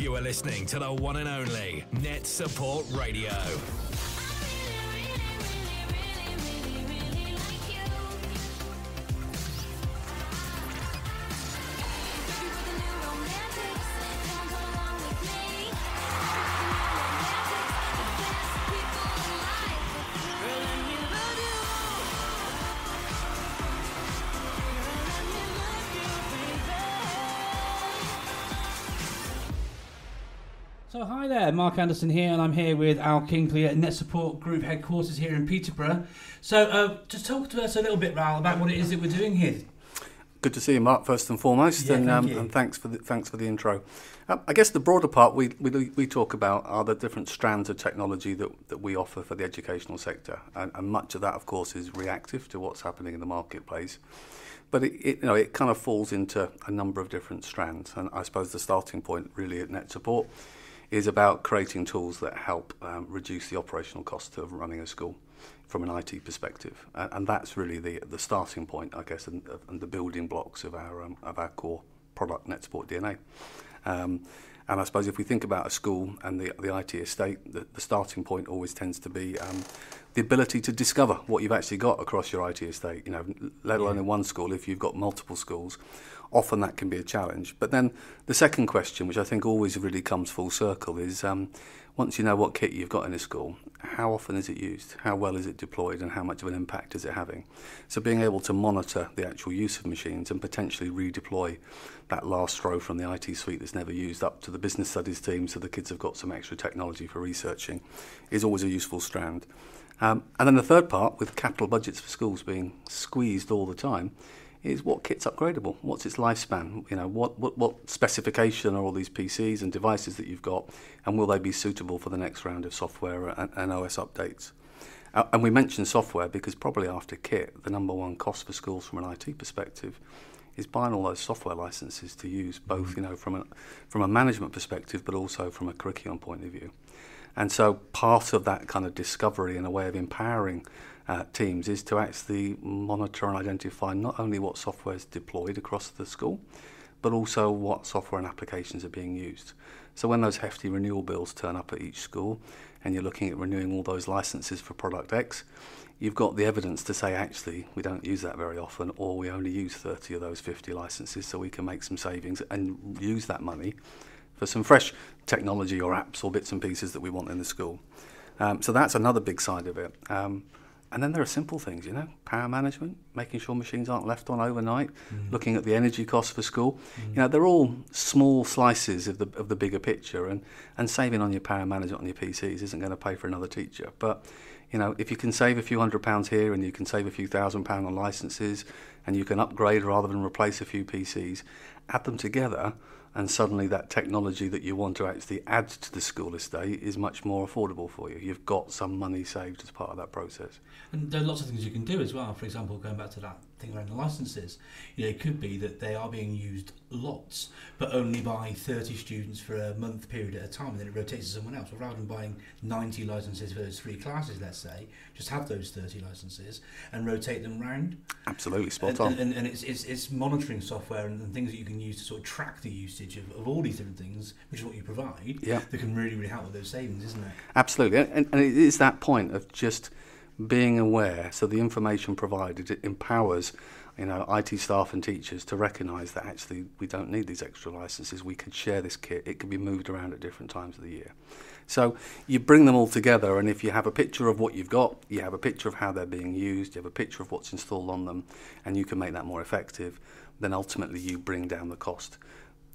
You are listening to the one and only Net Support Radio. Mark Anderson here, and I'm here with Al Kingsley at Net Support Group headquarters here in Peterborough. So uh, just talk to us a little bit, Ral, about what it is that we're doing here. Good to see you, Mark. First and foremost, Yeah, and, um, and thanks for the, thanks for the intro. Um, I guess the broader part we, we we talk about are the different strands of technology that, that we offer for the educational sector, and, and much of that, of course, is reactive to what's happening in the marketplace. But it, it you know it kind of falls into a number of different strands, and I suppose the starting point really at Net Support is about creating tools that help um, reduce the operational cost of running a school from an IT perspective. And, and that's really the, the starting point, I guess, and, and the building blocks of our, um, of our core product, NetSport DNA. Um, and I suppose if we think about a school and the, the IT estate, the, the starting point always tends to be um, the ability to discover what you've actually got across your IT estate. You know, let alone yeah. in one school, if you've got multiple schools, often that can be a challenge. But then the second question, which I think always really comes full circle, is um, once you know what kit you've got in a school, how often is it used? How well is it deployed? And how much of an impact is it having? So being able to monitor the actual use of machines and potentially redeploy that last row from the IT suite that's never used up to the business studies team so the kids have got some extra technology for researching is always a useful strand. Um, and then the third part, with capital budgets for schools being squeezed all the time, is what kit's upgradable? What's its lifespan? You know, what, what, what specification are all these PCs and devices that you've got, and will they be suitable for the next round of software and, and OS updates? Uh, and we mentioned software because probably after kit, the number one cost for schools from an IT perspective is buying all those software licenses to use, mm-hmm. both you know from a, from a management perspective, but also from a curriculum point of view. And so part of that kind of discovery and a way of empowering uh, teams is to actually monitor and identify not only what software is deployed across the school, but also what software and applications are being used. So when those hefty renewal bills turn up at each school and you're looking at renewing all those licenses for product X, you've got the evidence to say actually we don't use that very often or we only use 30 of those 50 licenses so we can make some savings and use that money for some fresh technology or apps or bits and pieces that we want in the school. Um, so that's another big side of it. Um, and then there are simple things, you know, power management, making sure machines aren't left on overnight, mm. looking at the energy costs for school. Mm. You know, they're all small slices of the of the bigger picture, and and saving on your power management on your PCs isn't going to pay for another teacher. But you know, if you can save a few hundred pounds here and you can save a few thousand pounds on licenses, and you can upgrade rather than replace a few PCs, add them together, and suddenly that technology that you want to actually add to the school estate is much more affordable for you. You've got some money saved as part of that process. And there are lots of things you can do as well. For example, going back to that thing around the licenses, you know, it could be that they are being used lots, but only by 30 students for a month period at a time, and then it rotates to someone else. Well, rather than buying 90 licenses for those three classes, let's say, just have those 30 licenses and rotate them round. Absolutely spot and, on. And, and it's, it's, it's monitoring software and, and things that you can use to sort of track the usage of, of all these different things, which is what you provide, Yeah. that can really, really help with those savings, isn't it? Absolutely, and, and it is that point of just being aware. So the information provided it empowers, you know, IT staff and teachers to recognise that actually we don't need these extra licenses. We can share this kit. It can be moved around at different times of the year. So you bring them all together, and if you have a picture of what you've got, you have a picture of how they're being used, you have a picture of what's installed on them, and you can make that more effective. Then ultimately you bring down the cost.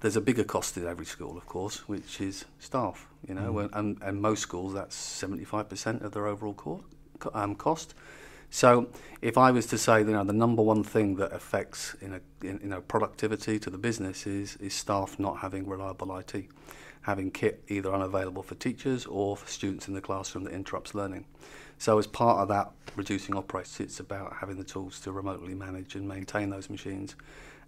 There's a bigger cost in every school, of course, which is staff. You know, and, and most schools that's 75% of their overall co- co- um, cost. So, if I was to say, you know, the number one thing that affects in a, in, you know, productivity to the business is is staff not having reliable IT, having kit either unavailable for teachers or for students in the classroom that interrupts learning. So, as part of that reducing operates, it's about having the tools to remotely manage and maintain those machines,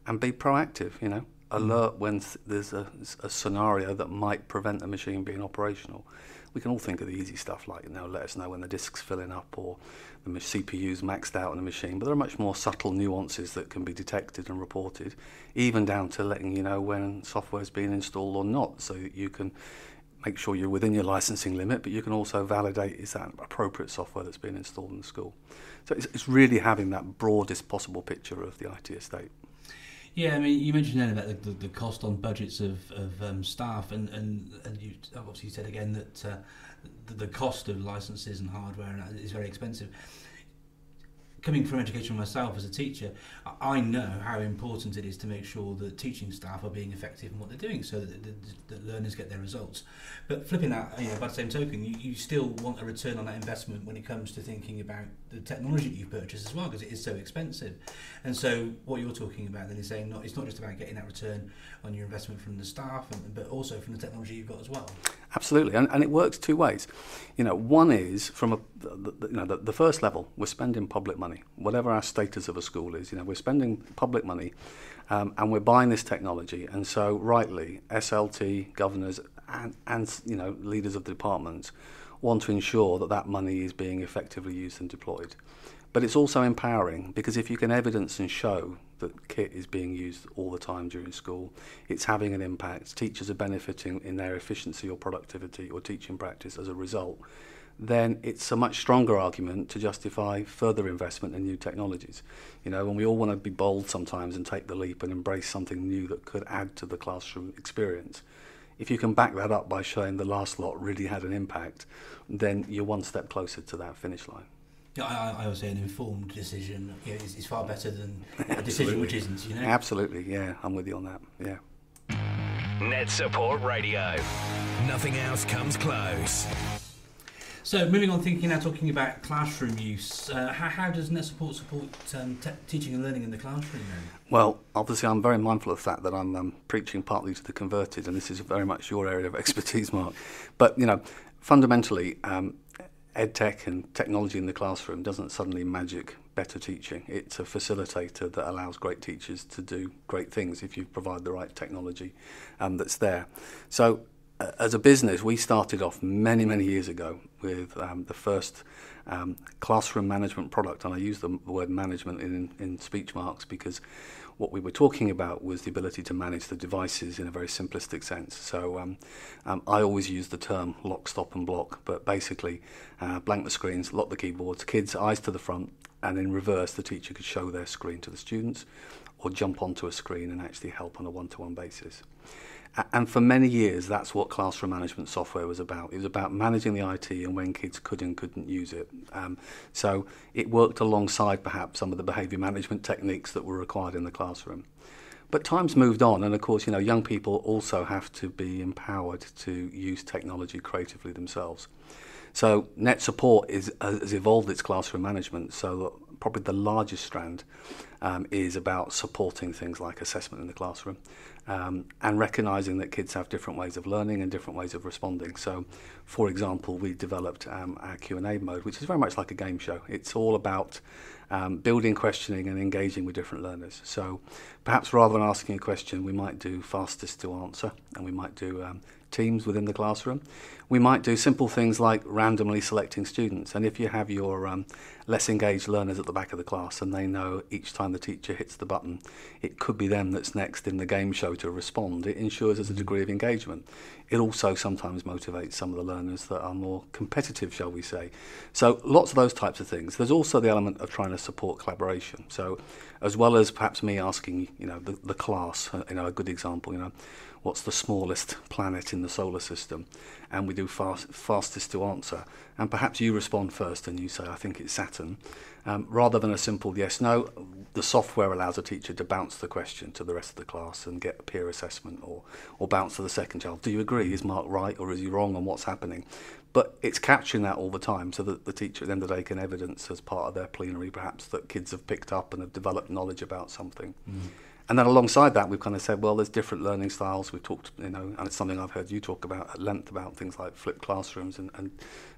and be proactive. You know, Mm. alert when there's a, a, scenario that might prevent the machine being operational. We can all think of the easy stuff like, you know, let us know when the disk's filling up or the CPU's maxed out on the machine. But there are much more subtle nuances that can be detected and reported, even down to letting you know when software is being installed or not, so that you can make sure you're within your licensing limit, but you can also validate is that appropriate software that's being installed in the school. So it's, it's really having that broadest possible picture of the IT estate. Yeah, I mean, you mentioned then about the, the, the cost on budgets of, of um, staff, and, and, and you obviously said again that uh, the, the cost of licenses and hardware is very expensive coming from education myself as a teacher, I know how important it is to make sure that teaching staff are being effective in what they're doing so that, that learners get their results. But flipping that, you know, by the same token, you, you still want a return on that investment when it comes to thinking about the technology that you purchase as well, because it is so expensive. And so what you're talking about then is saying not, it's not just about getting that return on your investment from the staff, and, but also from the technology you've got as well. Absolutely, and, and it works two ways. You know, one is from a, the, the, you know, the, the first level, we're spending public money, whatever our status of a school is. You know, we're spending public money, um, and we're buying this technology. And so, rightly, SLT governors and, and you know leaders of the departments want to ensure that that money is being effectively used and deployed. But it's also empowering because if you can evidence and show that kit is being used all the time during school, it's having an impact, teachers are benefiting in their efficiency or productivity or teaching practice as a result, then it's a much stronger argument to justify further investment in new technologies. You know, when we all want to be bold sometimes and take the leap and embrace something new that could add to the classroom experience, if you can back that up by showing the last lot really had an impact, then you're one step closer to that finish line. Yeah, I, I would say an informed decision you know, is, is far better than a decision which isn't. You know. Absolutely, yeah, I'm with you on that. Yeah. Net Support Radio. Nothing else comes close. So, moving on, thinking now, talking about classroom use. Uh, how, how, does Net Support support um, te- teaching and learning in the classroom? Then? Well, obviously, I'm very mindful of the fact that I'm um, preaching partly to the converted, and this is very much your area of expertise, Mark. But you know, fundamentally, um, EdTech and technology in the classroom doesn't suddenly magic better teaching. It's a facilitator that allows great teachers to do great things if you provide the right technology um, that's there. So uh, as a business, we started off many, many years ago with um, the first um, classroom management product, and I use the word management in, in speech marks because what we were talking about was the ability to manage the devices in a very simplistic sense. So um, um, I always use the term lock, stop, and block, but basically, uh, blank the screens, lock the keyboards, kids' eyes to the front, and in reverse, the teacher could show their screen to the students or jump onto a screen and actually help on a one-to-one basis. And for many years, that's what classroom management software was about. It was about managing the IT and when kids could and couldn't use it. Um, so it worked alongside perhaps some of the behaviour management techniques that were required in the classroom. But times moved on, and of course, you know, young people also have to be empowered to use technology creatively themselves. So net support is, has evolved its classroom management so probably the largest strand um, is about supporting things like assessment in the classroom um, and recognizing that kids have different ways of learning and different ways of responding. So, for example, we developed um, our Q&A mode, which is very much like a game show. It's all about um, building questioning and engaging with different learners. So, perhaps rather than asking a question, we might do fastest to answer and we might do um, teams within the classroom. We might do simple things like randomly selecting students. And if you have your um, less engaged learners at the back of the class and they know each time the teacher hits the button, it could be them that's next in the game show to respond. It ensures there's a mm-hmm. degree of engagement. It also sometimes motivates some of the learners that are more competitive, shall we say. So lots of those types of things. There's also the element of trying to support collaboration. So as well as perhaps me asking, you know, the, the class, uh, you know, a good example, you know, what's the smallest planet in the solar system? And we do fast, fastest to answer. And perhaps you respond first and you say, I think it's Saturn. Um, rather than a simple yes no, the software allows a teacher to bounce the question to the rest of the class and get a peer assessment or, or bounce to the second child. Do you agree? Is Mark right or is he wrong on what's happening? But it's capturing that all the time so that the teacher at the end of the day can evidence as part of their plenary perhaps that kids have picked up and have developed knowledge about something. Mm. And then alongside that, we've kind of said, well, there's different learning styles. We've talked, you know, and it's something I've heard you talk about at length about things like flipped classrooms and, and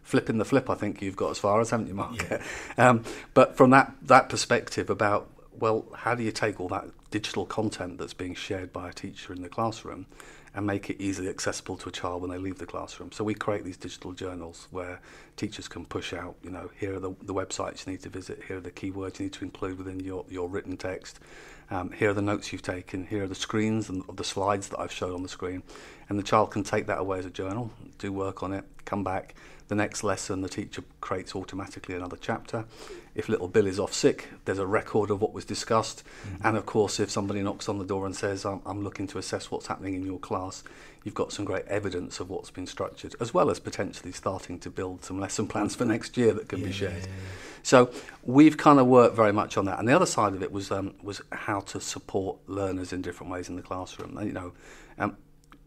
flipping the flip, I think you've got as far as, haven't you, Mark? Yeah. um, but from that, that perspective about, well, how do you take all that digital content that's being shared by a teacher in the classroom and make it easily accessible to a child when they leave the classroom. So we create these digital journals where teachers can push out, you know, here are the, the websites you need to visit, here are the keywords you need to include within your, your written text, um, here are the notes you've taken, here are the screens and the slides that I've shown on the screen. And the child can take that away as a journal, do work on it, come back, The next lesson, the teacher creates automatically another chapter. If little Bill is off sick, there's a record of what was discussed. Mm-hmm. And of course, if somebody knocks on the door and says, I'm, I'm looking to assess what's happening in your class, you've got some great evidence of what's been structured, as well as potentially starting to build some lesson plans for next year that can yeah, be shared. Yeah, yeah. So we've kind of worked very much on that. And the other side of it was um, was how to support learners in different ways in the classroom. You know, um,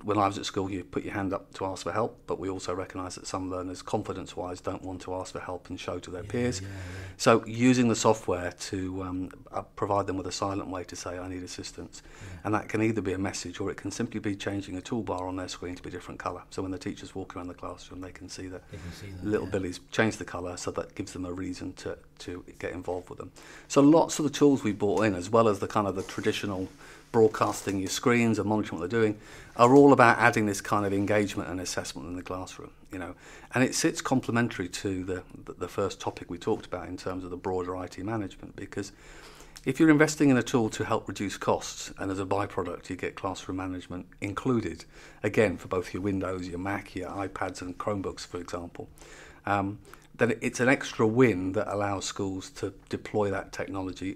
when I was at school, you put your hand up to ask for help, but we also recognise that some learners, confidence wise, don't want to ask for help and show to their yeah, peers. Yeah, yeah. So, using the software to um, uh, provide them with a silent way to say, I need assistance. And that can either be a message or it can simply be changing a toolbar on their screen to be a different colour. So, when the teachers walk around the classroom, they can see that, can see that little Billy's changed the colour, so that gives them a reason to, to get involved with them. So, lots of the tools we brought in, as well as the kind of the traditional broadcasting your screens and monitoring what they're doing, are all about adding this kind of engagement and assessment in the classroom. You know, and it sits complementary to the the first topic we talked about in terms of the broader IT management because if you're investing in a tool to help reduce costs and as a byproduct you get classroom management included, again for both your Windows, your Mac, your iPads and Chromebooks, for example, um, then it's an extra win that allows schools to deploy that technology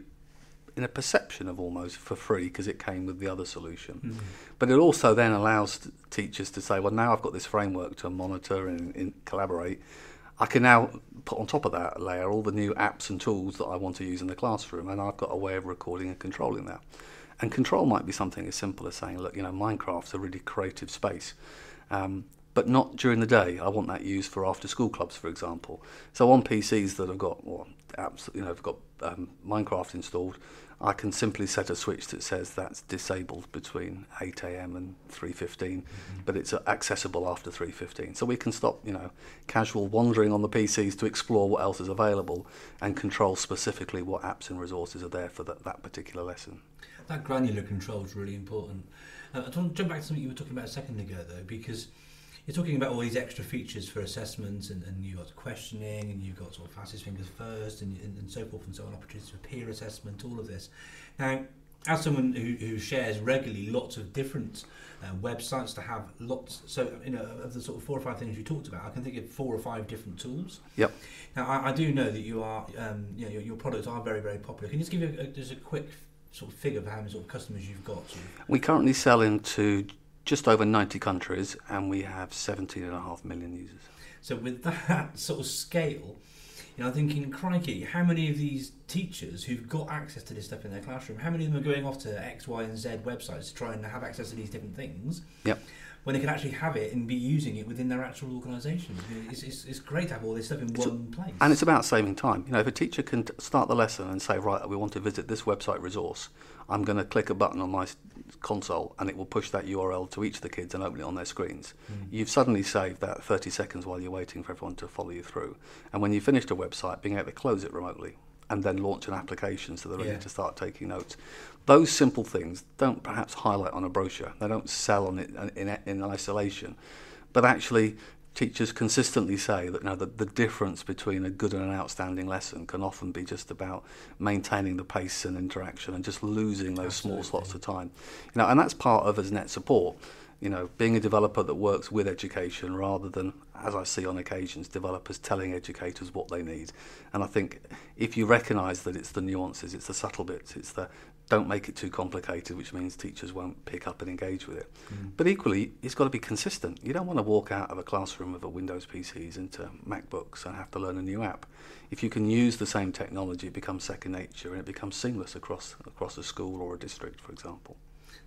in a perception of almost for free because it came with the other solution. Mm-hmm. But it also then allows teachers to say, well, now I've got this framework to monitor and, and collaborate. I can now put on top of that layer all the new apps and tools that I want to use in the classroom, and I've got a way of recording and controlling that. And control might be something as simple as saying, look, you know, Minecraft's a really creative space. Um, but not during the day. I want that used for after school clubs, for example. So on PCs that have got well, apps, you know, have got um, Minecraft installed, I can simply set a switch that says that's disabled between 8 a.m. and 3:15, mm -hmm. but it's uh, accessible after 3:15. So we can stop, you know, casual wandering on the PCs to explore what else is available and control specifically what apps and resources are there for that, that particular lesson. That granular control is really important. Uh, I want to jump back to something you were talking about a second ago, though, because you're talking about all these extra features for assessments and, and you've got questioning and you've got sort of fastest fingers first and, and, and so forth and so on, opportunities for peer assessment, all of this. Now, as someone who, who shares regularly lots of different uh, websites to have lots, so you know, of the sort of four or five things you talked about, I can think of four or five different tools. Yep. Now, I, I do know that you are, um, you know, your, your products are very, very popular. Can you just give a, a, just a quick sort of figure of how many sort of customers you've got? We currently sell into just over 90 countries and we have 17.5 million users. So, with that sort of scale, you know, I'm thinking, crikey, how many of these teachers who've got access to this stuff in their classroom, how many of them are going off to X, Y, and Z websites to try and have access to these different things? Yep. When they can actually have it and be using it within their actual organisation. It's, it's, it's, great to have all this stuff in it's, one place. And it's about saving time. You know, if a teacher can start the lesson and say, right, we want to visit this website resource, I'm going to click a button on my console and it will push that URL to each of the kids and open it on their screens. Mm. You've suddenly saved that 30 seconds while you're waiting for everyone to follow you through. And when you've finished a website, being able to close it remotely and then launch an application so they're ready yeah. to start taking notes. Those simple things don't perhaps highlight on a brochure. They don't sell on it uh, in, in isolation. But actually, teachers consistently say that know, the, the difference between a good and an outstanding lesson can often be just about maintaining the pace and interaction and just losing those Absolutely. small slots of time. You know, and that's part of as net support. You know, being a developer that works with education rather than, as I see on occasions, developers telling educators what they need. And I think if you recognise that it's the nuances, it's the subtle bits, it's the don't make it too complicated, which means teachers won't pick up and engage with it. Mm. But equally, it's got to be consistent. You don't want to walk out of a classroom with a Windows PCs into MacBooks and have to learn a new app. If you can use the same technology, it becomes second nature and it becomes seamless across across a school or a district, for example.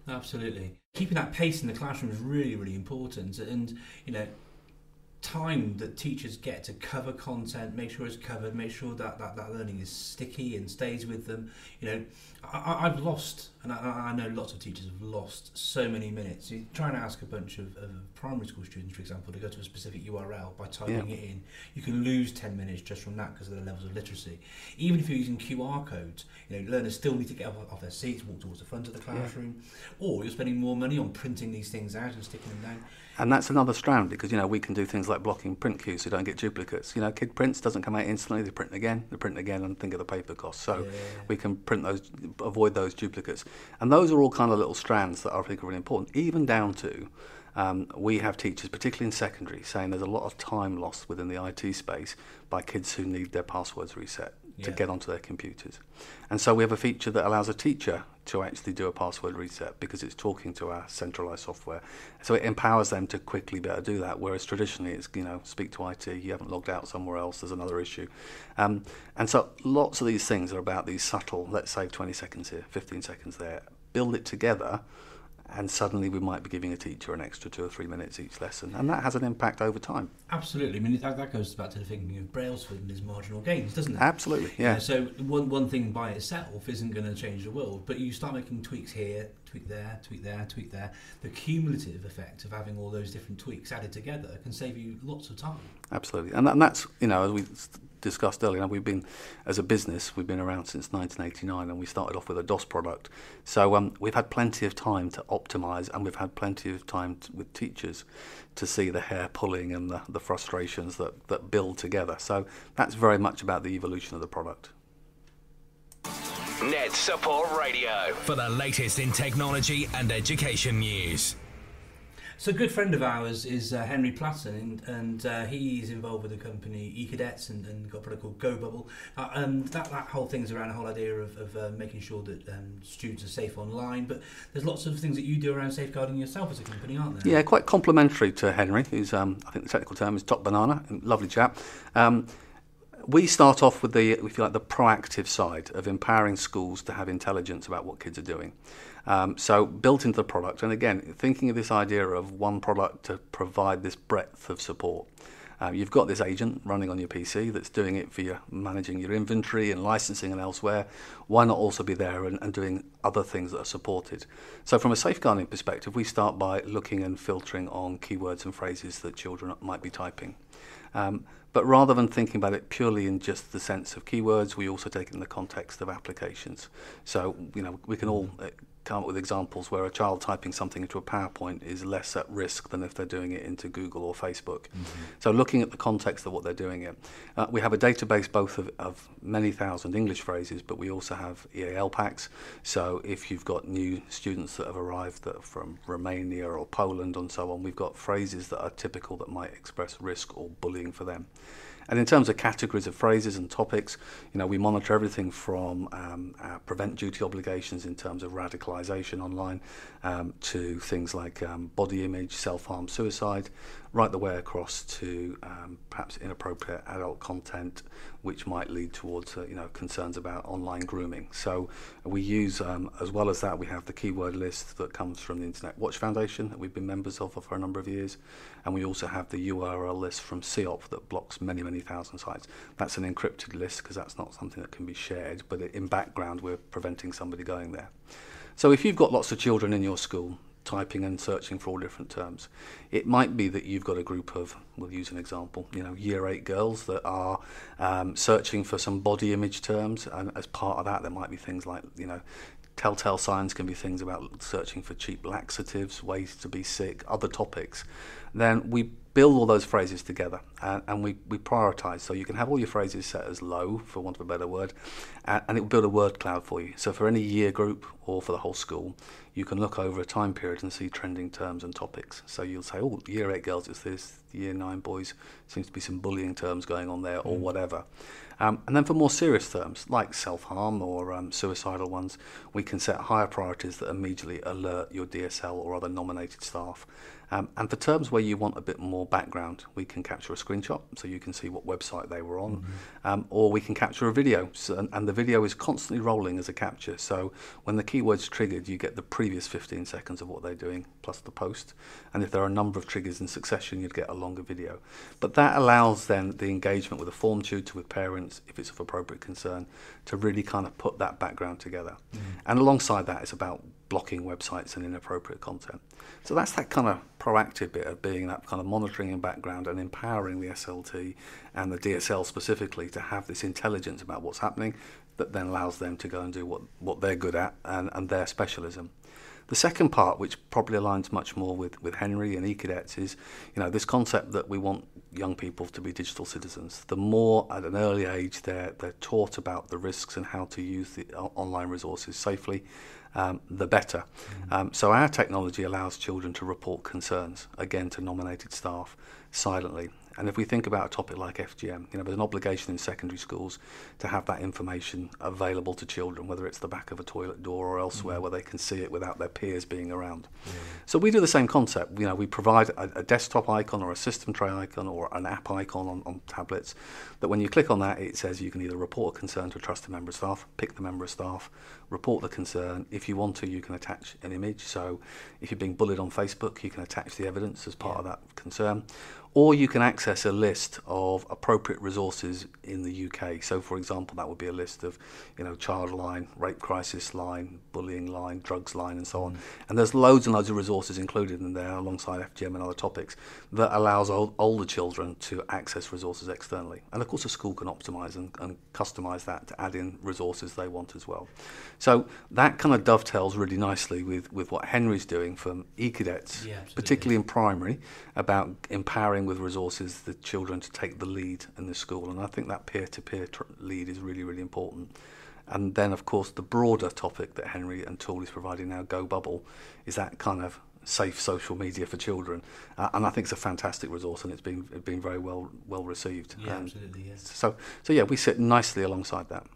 Absolutely, keeping that pace in the classroom is really, really important. And you know, time that teachers get to cover content, make sure it's covered, make sure that that, that learning is sticky and stays with them. You know, I, I've lost, and I, I know lots of teachers have lost so many minutes. You try and ask a bunch of, of primary school students, for example, to go to a specific URL by typing Yeah. it in. You can lose 10 minutes just from that because of the levels of literacy. Even if you're using QR codes, you know, learners still need to get up off their seats, walk towards the front of the classroom, or you're spending more money on printing these things out and sticking them down. And that's another strand because you know we can do things like blocking print queues so you don't get duplicates. You know, kid prints doesn't come out instantly; they print again, they print again, and think of the paper cost. So Yeah. we can print those, avoid those duplicates, and those are all kind of little strands that I think are really important. Even down to um, we have teachers, particularly in secondary, saying there's a lot of time lost within the IT space by kids who need their passwords reset to get onto their computers. And so we have a feature that allows a teacher to actually do a password reset because it's talking to our centralized software. So it empowers them to quickly be able to do that, whereas traditionally it's, you know, speak to IT, you haven't logged out somewhere else, there's another issue. Um, and so lots of these things are about these subtle, let's save 20 seconds here, 15 seconds there, build it together, and suddenly we might be giving a teacher an extra two or three minutes each lesson. And that has an impact over time. Absolutely. I mean, that, that goes back to the thinking of Brailsford and his marginal gains, doesn't it? Absolutely, You know, yeah. so one one thing by itself isn't going to change the world, but you start making tweaks here, tweak there, tweak there, tweak there. The cumulative effect of having all those different tweaks added together can save you lots of time. Absolutely, and, and that's you know as we discussed earlier, we've been as a business we've been around since 1989, and we started off with a DOS product. So um, we've had plenty of time to optimise, and we've had plenty of time t- with teachers to see the hair pulling and the, the frustrations that, that build together. So that's very much about the evolution of the product. Net Support Radio for the latest in technology and education news. So a good friend of ours is uh, Henry Platten, and, and uh, he's involved with the company eCadets and, and got a product called GoBubble. Uh, and that, that whole thing's around the whole idea of, of uh, making sure that um, students are safe online. But there's lots of things that you do around safeguarding yourself as a company, aren't there? Yeah, quite complementary to Henry, who's um, I think the technical term is top banana, lovely chap. Um, we start off with the, if you like, the proactive side of empowering schools to have intelligence about what kids are doing. Um, so built into the product, and again, thinking of this idea of one product to provide this breadth of support. Um, you've got this agent running on your PC that's doing it for your managing your inventory and licensing and elsewhere. Why not also be there and, and doing other things that are supported? So, from a safeguarding perspective, we start by looking and filtering on keywords and phrases that children might be typing. Um, but rather than thinking about it purely in just the sense of keywords, we also take it in the context of applications. So, you know, we can all uh, come up with examples where a child typing something into a PowerPoint is less at risk than if they're doing it into Google or Facebook. So, looking at the context of what they're doing it, uh, we have a database both of, of many thousand English phrases, but we also have EAL packs. So, if you've got new students that have arrived that are from Romania or Poland and so on, we've got phrases that are typical that might express risk or bullying for them. And in terms of categories of phrases and topics, you know, we monitor everything from um, uh, prevent duty obligations in terms of radicalisation online um, to things like um, body image, self-harm, suicide, right the way across to um, perhaps inappropriate adult content, which might lead towards uh, you know concerns about online grooming. So we use um, as well as that we have the keyword list that comes from the Internet Watch Foundation that we've been members of for a number of years, and we also have the URL list from CEOP that blocks many many thousand sites. That's an encrypted list because that's not something that can be shared, but in background we're preventing somebody going there. So if you've got lots of children in your school typing and searching for all different terms. It might be that you've got a group of, we'll use an example, you know, year eight girls that are um, searching for some body image terms, and as part of that, there might be things like, you know, telltale signs can be things about searching for cheap laxatives, ways to be sick, other topics. Then we build all those phrases together and, and we, we prioritize. So you can have all your phrases set as low, for want of a better word, and, and it will build a word cloud for you. So for any year group or for the whole school, you can look over a time period and see trending terms and topics. So you'll say, oh, year eight girls is this, year nine boys seems to be some bullying terms going on there or whatever. Um, and then for more serious terms, like self-harm or um, suicidal ones, we can set higher priorities that immediately alert your DSL or other nominated staff. Um, and for terms where you want a bit more background, we can capture a screenshot so you can see what website they were on, mm-hmm. um, or we can capture a video. So, and, and, the video is constantly rolling as a capture. So when the keyword's triggered, you get the previous 15 seconds of what they're doing plus the post. And if there are a number of triggers in succession, you'd get a longer video. But that allows then the engagement with a form tutor, with parents, if it's of appropriate concern, to really kind of put that background together. Mm-hmm. And alongside that, it's about blocking websites and inappropriate content. So that's that kind of proactive bit of being that kind of monitoring in background and empowering the SLT and the DSL specifically to have this intelligence about what's happening that then allows them to go and do what, what they're good at and, and their specialism. The second part, which probably aligns much more with, with Henry and eCadets, is you know this concept that we want young people to be digital citizens. The more at an early age they're, they're taught about the risks and how to use the online resources safely, um, the better. Mm. Um, so our technology allows children to report concerns, again to nominated staff, silently. And if we think about a topic like FGM, you know, there's an obligation in secondary schools to have that information available to children, whether it's the back of a toilet door or elsewhere mm. where they can see it without their peers being around. Yeah. So we do the same concept. You know, we provide a, a, desktop icon or a system tray icon or an app icon on, on tablets that when you click on that, it says you can either report a concern to a trusted member of staff, pick the member of staff, report the concern. If you want to, you can attach an image. So if you're being bullied on Facebook, you can attach the evidence as part yeah. of that concern or you can access a list of appropriate resources in the UK. So, for example, that would be a list of, you know, child line, rape crisis line, bullying line, drugs line, and so on. Mm. And there's loads and loads of resources included in there, alongside FGM and other topics, that allows old, older children to access resources externally. And of course, a school can optimise and, and customise that to add in resources they want as well. So that kind of dovetails really nicely with, with what Henry's doing from eCadets, yeah, particularly in primary, about empowering with resources the children to take the lead in the school. And I think that peer-to-peer lead is really, really important. And then, of course, the broader topic that Henry and Tool is providing now, Go Bubble, is that kind of safe social media for children. Uh, and I think it's a fantastic resource, and it's been it's been very well well received. Yeah, um, absolutely. Yes. So so yeah, we sit nicely alongside that.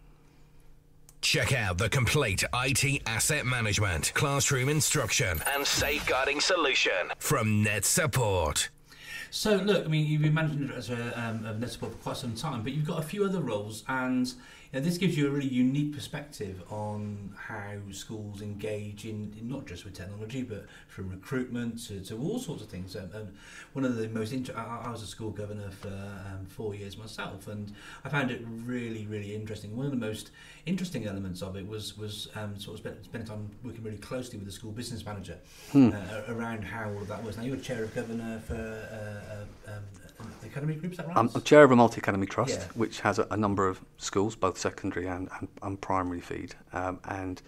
Check out the complete IT asset management, classroom instruction, and safeguarding solution from Net Support. So, look, I mean, you've been managing as a, um, of NetSupport for quite some time, but you've got a few other roles, and know, this gives you a really unique perspective on how schools engage in, in not just with technology, but from recruitment to, to all sorts of things. Um, um, one of the most inter- I, I was a school governor for um, four years myself, and I found it really, really interesting. One of the most interesting elements of it was was um, sort of spent, spending time working really closely with the school business manager hmm. uh, around how all of that was. Now you're chair of governor for uh, uh, um, the academy group, is that right? I'm, I'm chair of a multi academy trust, yeah. which has a, a, number of schools, both secondary and, and, and primary feed, um, and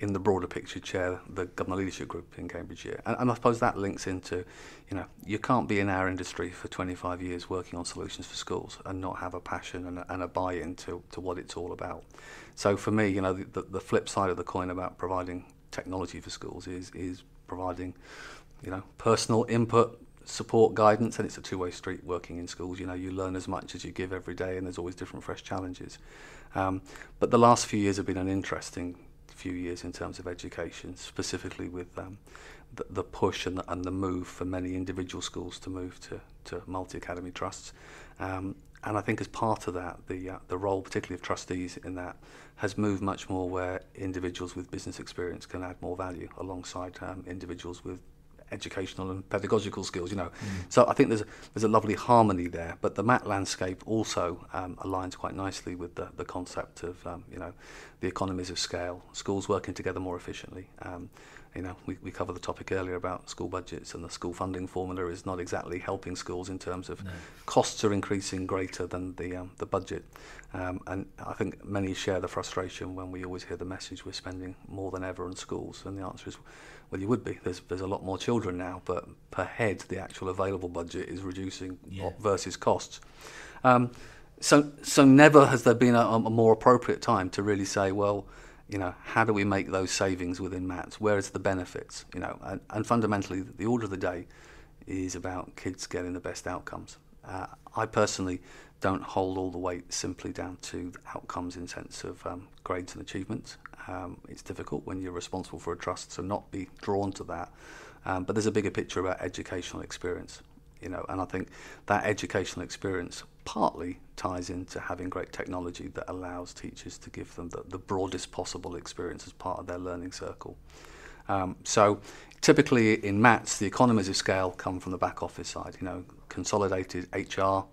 in the broader picture, chair the governor leadership group in Cambridgeshire. And, and I suppose that links into, you know, you can't be in our industry for 25 years working on solutions for schools and not have a passion and a, and a buy-in to, to what it's all about. So for me, you know, the, the flip side of the coin about providing technology for schools is is providing, you know, personal input, support, guidance, and it's a two-way street working in schools. You know, you learn as much as you give every day, and there's always different, fresh challenges. Um, but the last few years have been an interesting few years in terms of education, specifically with um, the, the push and the, and the move for many individual schools to move to, to multi-academy trusts. Um, and I think as part of that, the uh, the role, particularly of trustees in that, has moved much more where individuals with business experience can add more value alongside um, individuals with educational and pedagogical skills, you know. Mm. So I think there's a, there's a lovely harmony there, but the MAT landscape also um, aligns quite nicely with the, the concept of, um, you know, the economies of scale, schools working together more efficiently. Um, you know, we, we covered the topic earlier about school budgets and the school funding formula is not exactly helping schools in terms of no. costs are increasing greater than the um, the budget. Um, and I think many share the frustration when we always hear the message we're spending more than ever on schools. And the answer is, well, you would be. There's there's a lot more children now, but per head, the actual available budget is reducing yeah. versus costs. Um, so so never has there been a, a, more appropriate time to really say, well, you know, how do we make those savings within MATs? Where is the benefits? You know, and, and fundamentally, the order of the day is about kids getting the best outcomes. Uh, I personally don't hold all the weight simply down to outcomes in sense of um, grades and achievements. Um, it's difficult when you're responsible for a trust to not be drawn to that. Um, but there's a bigger picture about educational experience, you know, and I think that educational experience partly ties into having great technology that allows teachers to give them the, the broadest possible experience as part of their learning circle. Um, so typically in MATS, the economies of scale come from the back office side, you know, consolidated HR,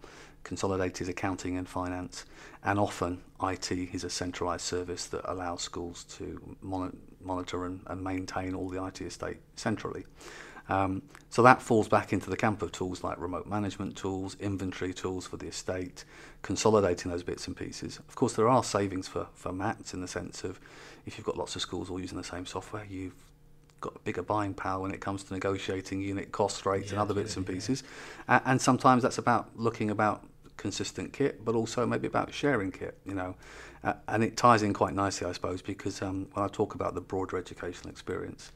consolidated accounting and finance, and often IT is a centralized service that allows schools to mon monitor and, and maintain all the IT estate centrally. Um, so that falls back into the camp of tools like remote management tools, inventory tools for the estate, consolidating those bits and pieces. Of course, there are savings for, for MATs in the sense of if you've got lots of schools all using the same software, you've got bigger buying power when it comes to negotiating unit cost rates yeah, and other bits and pieces. Yeah. and sometimes that's about looking about consistent kit, but also maybe about sharing kit, you know. Uh, and it ties in quite nicely, I suppose, because um, when I talk about the broader educational experience,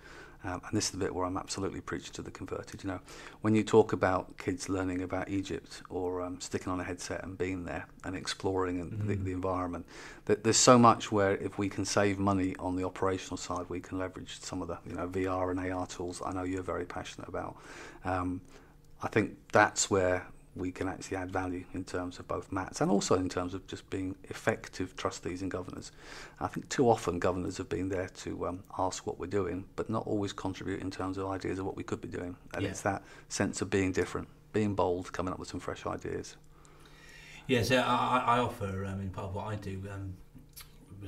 um, and this is the bit where I'm absolutely preaching to the converted. You know, when you talk about kids learning about Egypt or um, sticking on a headset and being there and exploring and mm-hmm. the, the environment, that there's so much where if we can save money on the operational side, we can leverage some of the you know VR and AR tools. I know you're very passionate about. Um, I think that's where we can actually add value in terms of both MATs and also in terms of just being effective trustees and governors. I think too often governors have been there to um, ask what we're doing, but not always contribute in terms of ideas of what we could be doing. And yeah. it's that sense of being different, being bold, coming up with some fresh ideas. Yes, yeah, so I, I offer, um, in part of what I do, um,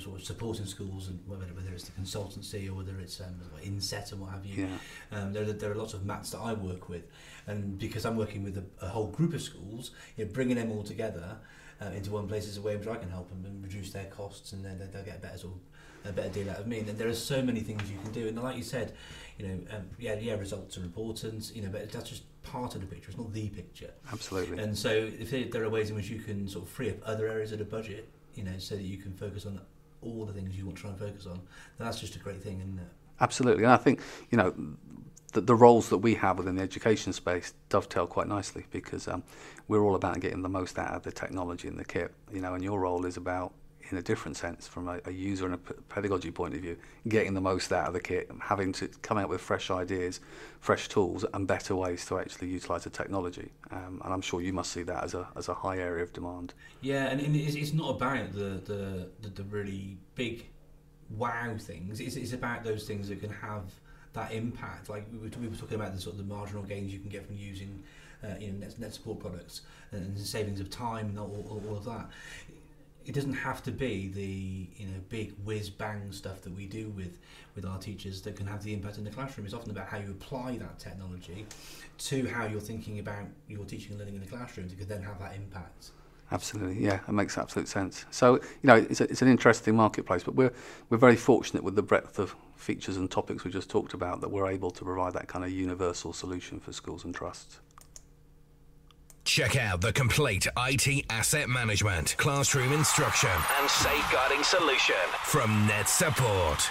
sort of supporting schools and whether, whether it's the consultancy or whether it's um, inset and what have you. Yeah. Um, there, there are lots of mats that I work with, and because I'm working with a, a whole group of schools, you know, bringing them all together uh, into one place is a way in which I can help them and reduce their costs, and then they'll get a better sort of, a better deal out of me. And there are so many things you can do, and like you said, you know, um, yeah, yeah, results are important, you know, but that's just part of the picture. It's not the picture. Absolutely. And so, if there are ways in which you can sort of free up other areas of the budget, you know, so that you can focus on all the things you want to try and focus on, that's just a great thing, isn't it? Absolutely, and I think you know the, the roles that we have within the education space dovetail quite nicely because um, we're all about getting the most out of the technology and the kit, you know, and your role is about in a different sense from a, a user and a pedagogy point of view, getting the most out of the kit, having to come out with fresh ideas, fresh tools, and better ways to actually utilise the technology. Um, and I'm sure you must see that as a as a high area of demand. Yeah, and, and it's, it's not about the, the, the, the really big wow things. It's, it's about those things that can have that impact. Like we were, we were talking about the sort of the marginal gains you can get from using, uh, you know, net, net support products and savings of time and all, all, all of that. it doesn't have to be the you know big whiz bang stuff that we do with with our teachers that can have the impact in the classroom. It's often about how you apply that technology to how you're thinking about your teaching and learning in the classroom to then have that impact. Absolutely, yeah, it makes absolute sense. So you know, it's, a, it's an interesting marketplace, but we're we're very fortunate with the breadth of features and topics we just talked about that we're able to provide that kind of universal solution for schools and trusts. Check out the complete IT asset management, classroom instruction, and safeguarding solution from Net Support.